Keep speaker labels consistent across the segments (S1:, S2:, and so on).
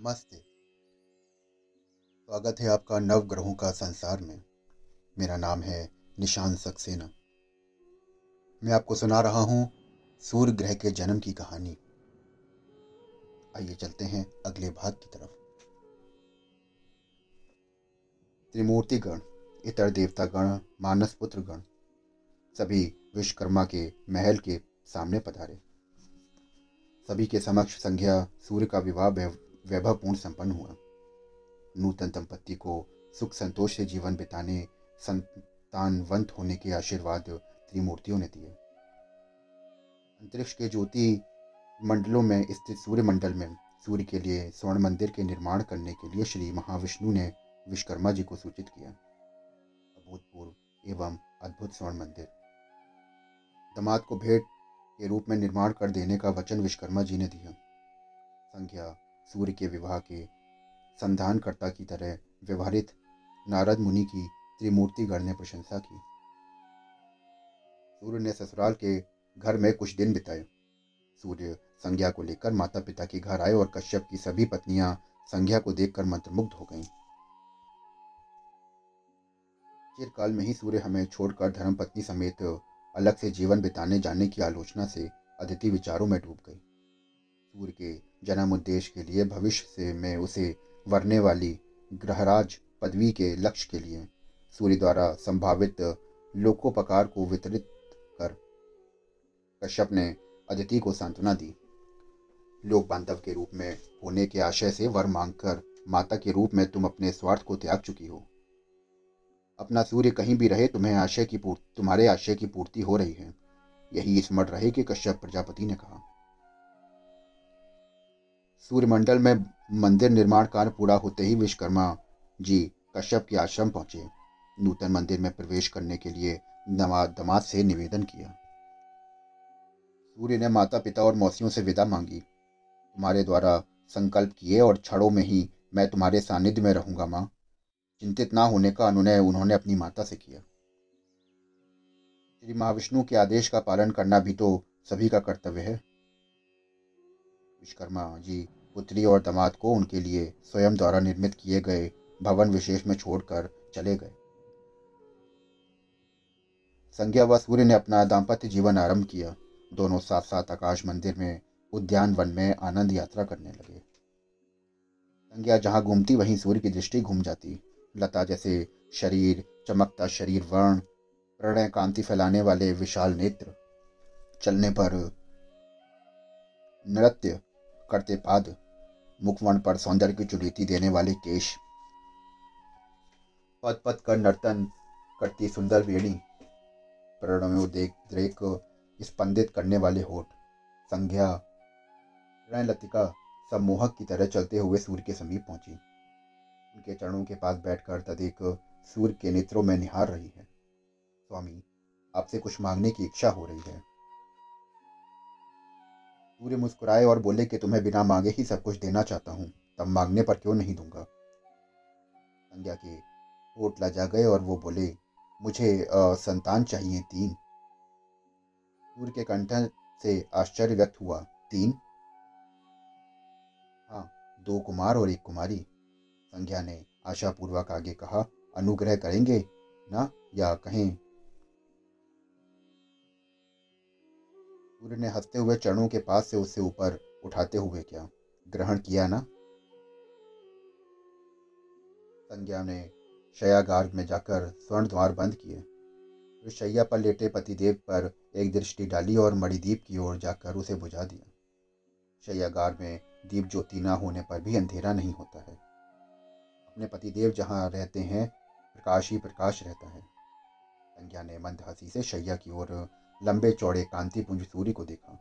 S1: नमस्ते। स्वागत है आपका नव ग्रहों का संसार में। मेरा नाम है निशान सक्सेना। मैं आपको सुना रहा हूँ सूर्य ग्रह के जन्म की कहानी। आइए चलते हैं अगले भाग की तरफ़। त्रिमूर्ति गण इतर देवता गण मानस पुत्र गण सभी विश्वकर्मा के महल के सामने पधारे। सभी के समक्ष संज्ञा सूर्य का विवाह वैभवपूर्ण संपन्न हुआ। नूतन दंपत्ति को सुख संतोष से जीवन बिताने, संतानवंत होने के आशीर्वाद त्रिमूर्तियों ने दिए। अंतरिक्ष के ज्योति मंडलों में स्थित सूर्य मंडल में सूर्य के लिए स्वर्ण मंदिर के निर्माण करने के लिए श्री महाविष्णु ने विश्वकर्मा जी को सूचित किया। अभूतपूर्व एवं अद्भुत स्वर्ण मंदिर। दमाद को भेंट के रूप में निर्माण कर देने का वचन विश्वकर्मा जी ने दिया। संख्या सूर्य के विवाह के संधानकर्ता की तरह व्यवहारित नारद मुनि की त्रिमूर्तिगण ने प्रशंसा की। सूर्य ने ससुराल के घर में कुछ दिन बिताए। सूर्य संज्ञा को लेकर माता पिता के घर आए और कश्यप की सभी पत्नियाँ संज्ञा को देखकर मंत्रमुग्ध हो गईं। चिरकाल में ही सूर्य हमें छोड़कर धर्मपत्नी समेत अलग से जीवन बिताने जाने की आलोचना से अदिति विचारों में डूब गई। सूर्य के जन्म उद्देश्य के लिए भविष्य से में उसे वरने वाली ग्रहराज पदवी के लक्ष्य के लिए सूर्य द्वारा संभावित लोकोपकार को वितरित कर कश्यप ने अदिति को सांत्वना दी। लोक बांधव के रूप में होने के आशय से वर मांगकर माता के रूप में तुम अपने स्वार्थ को त्याग चुकी हो। अपना सूर्य कहीं भी रहे तुम्हें आशय की पूर्ति तुम्हारे आशय की पूर्ति हो रही है। यही स्मरण रहे कि कश्यप प्रजापति ने कहा। सूर्यमंडल में मंदिर निर्माण कार्य पूरा होते ही विश्वकर्मा जी कश्यप के आश्रम पहुँचे। नूतन मंदिर में प्रवेश करने के लिए दमाद से निवेदन किया। सूर्य ने माता पिता और मौसियों से विदा मांगी। तुम्हारे द्वारा संकल्प किए और क्षणों में ही मैं तुम्हारे सानिध्य में रहूँगा, माँ। चिंतित ना होने का अनुनय उन्होंने अपनी माता से किया। श्री महाविष्णु के आदेश का पालन करना भी तो सभी का कर्तव्य है। विश्वकर्मा जी, पुत्री और दामाद को उनके लिए स्वयं द्वारा निर्मित किए गए भवन विशेष में छोड़कर चले गए। संज्ञा व सूर्य ने अपना दाम्पत्य जीवन आरंभ किया। दोनों साथ साथ आकाश मंदिर में, उद्यान वन में आनंद यात्रा करने लगे। संज्ञा जहाँ घूमती, वहीं सूर्य की दृष्टि घूम जाती। लता जैसे शरीर, चमकता शरीर, वर्ण, प्रणय, कांति फैलाने वाले विशाल नेत्र, चलने पर नृत्य करते पाद मुखवण पर सौंदर्य की चुड़ीती देने वाले केश पद पद कर नर्तन करती सुंदर वेणी प्रणव देख द्रेक स्पंदित करने वाले होठ, संज्ञा लतिका सम्मोहक की तरह चलते हुए सूर्य के समीप पहुँची। उनके चरणों के पास बैठकर तदेक सूर्य के नेत्रों में निहार रही है। स्वामी, आपसे कुछ मांगने की इच्छा हो रही है। सूर्य मुस्कुराए और बोले कि तुम्हें बिना मांगे ही सब कुछ देना चाहता हूँ। तब मांगने पर क्यों नहीं दूँगा? संज्ञा के होठ लजा गए और वो बोले मुझे आ, संतान चाहिए तीन। सूर्य के कंठ से आश्चर्य व्यक्त हुआ तीन? हाँ दो कुमार और एक कुमारी। संज्ञा ने आशापूर्वक आगे कहा अनुग्रह करेंगे ना या कहें सूर्य ने हँसते हुए चरणों के पास से उसे ऊपर उठाते हुए क्या? ग्रहण किया ना? संज्ञा ने शयागार में जाकर स्वर्ण द्वार बंद किए। फिर शैया पर लेटे पतिदेव पर एक दृष्टि डाली और मणिदीप की ओर जाकर उसे बुझा दिया। शैयागार में दीप ज्योति ना होने पर भी अंधेरा नहीं होता है। अपने पतिदेव जहाँ रहते हैं, प्रकाश ही प्रकाश रहता है। संज्ञा ने मंद हँसी से शैया की ओर लंबे चौड़े कांतिपुंज सूर्य को देखा।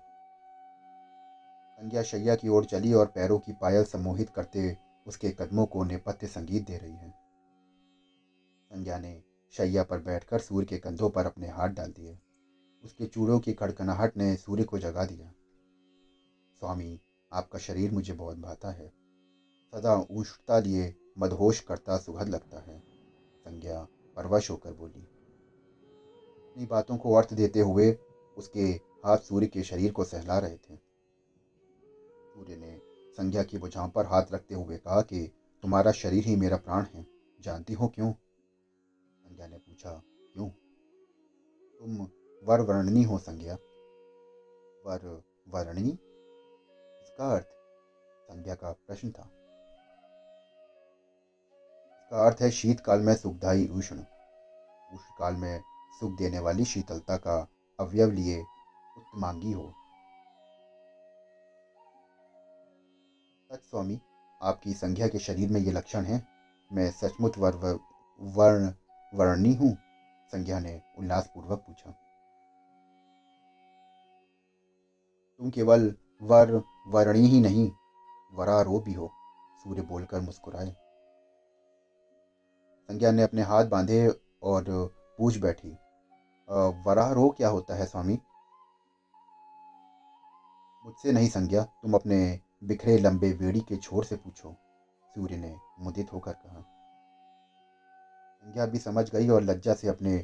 S1: संज्ञा शैया की ओर चली और पैरों की पायल सम्मोहित करते उसके कदमों को नेपथ्य संगीत दे रही है। संज्ञा ने शैया पर बैठकर सूर्य के कंधों पर अपने हाथ डाल दिए। उसके चूड़ों की खड़कनाहट ने सूर्य को जगा दिया। स्वामी, आपका शरीर मुझे बहुत भाता है। सदा ऊष्टता लिए मदहोश करता सुखद लगता है। संज्ञा परवश होकर बोली अपनी बातों को अर्थ देते हुए उसके हाथ सूर्य के शरीर को सहला रहे थे। सूर्य ने संज्ञा की बुझाव पर हाथ रखते हुए कहा कि, तुम्हारा शरीर ही मेरा प्राण है। जानती हो क्यों? संज्ञा ने पूछा, क्यों? तुम वर वर्णनी हो संज्ञा वर वर्णनी इसका अर्थ? संज्ञा का प्रश्न था। इसका अर्थ है, शीतकाल में सुखदायी उष्ण। उष्ण काल में सुख देने वाली शीतलता का अवयव लिए उत्तमांगी हो। सच स्वामी आपकी संज्ञा के शरीर में ये लक्षण है। मैं सचमुच वर, वर्ण वर्णी हूँ संज्ञा ने उल्लासपूर्वक पूछा। तुम केवल वर वर्णी ही नहीं वरारो भी हो सूर्य बोलकर मुस्कुराए। संज्ञा ने अपने हाथ बांधे और पूछ बैठी। वरारो क्या होता है स्वामी? मुझसे नहीं संज्ञा, तुम अपने बिखरे लंबे बेड़ी के छोर से पूछो, सूर्य ने मुदित होकर कहा। संज्ञा भी समझ गई और लज्जा से अपने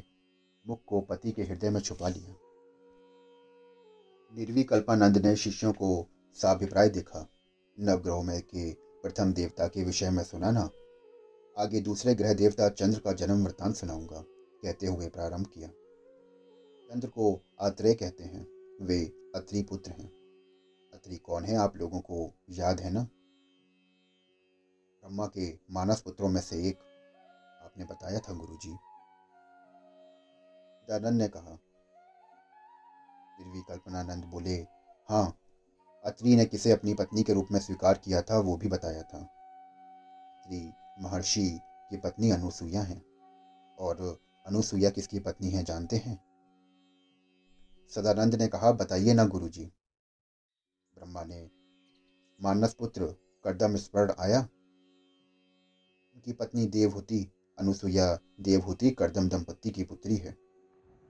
S1: मुख को पति के हृदय में छुपा लिया। निर्विकल्पानंद ने शिष्यों को साभिप्राय देखा। नवग्रहों में के प्रथम देवता के विषय में सुना ना आगे दूसरे ग्रह देवता चंद्र का जन्म वृत्तांत सुनाऊँगा। कहते हुए प्रारंभ किया। चंद्र को आत्रेय कहते हैं, वे अत्रि पुत्र हैं। अत्रि कौन है, आप लोगों को याद है ना? ब्रह्मा के मानस पुत्रों में से एक। आपने बताया था गुरुजी। दानंद ने कहा भी कल्पनानंद बोले हाँ अत्रि ने किसे अपनी पत्नी के रूप में स्वीकार किया था, वो भी बताया था। महर्षि की पत्नी अनुसुईया है और अनुसुईया किसकी पत्नी है, जानते हैं? सदानंद ने कहा, बताइए ना गुरुजी। ब्रह्मा ने, मानस पुत्र, कर्दम स्मरण आया। उनकी पत्नी देवहूति, अनुसुईया देवहूति कर्दम दंपत्ति की पुत्री है।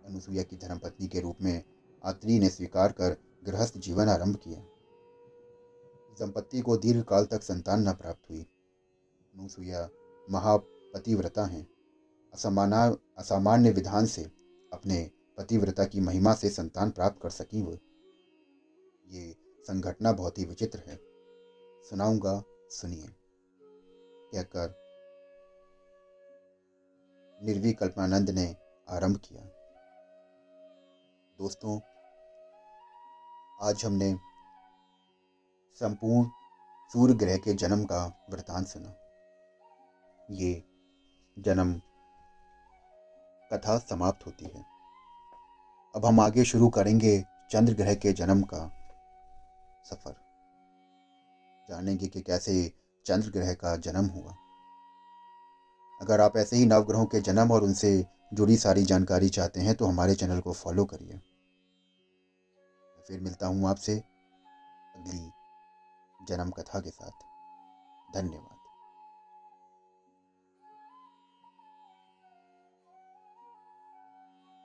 S1: अनुसुईया की धर्मपत्नी के रूप में आत्री ने स्वीकार कर गृहस्थ जीवन आरंभ किया। दंपत्ति को दीर्घ काल तक संतान न प्राप्त हुई। अनुसुईया महापतिव्रता हैं। असमाना, असामान्य विधान से अपने पतिव्रता की महिमा से संतान प्राप्त कर सकी वो। ये संघटना बहुत ही विचित्र है। सुनाऊँगा, सुनिए। कहकर निर्विकल्पानंद ने आरंभ किया। दोस्तों, आज हमने संपूर्ण सूर्य ग्रह के जन्म का वृतांत सुना। ये जन्म कथा समाप्त होती है। अब हम आगे शुरू करेंगे चंद्र ग्रह के जन्म का सफ़र। जानेंगे कि कैसे चंद्र ग्रह का जन्म हुआ। अगर आप ऐसे ही नवग्रहों के जन्म और उनसे जुड़ी सारी जानकारी चाहते हैं तो हमारे चैनल को फॉलो करिए। फिर मिलता हूँ आपसे अगली जन्म कथा के साथ। धन्यवाद।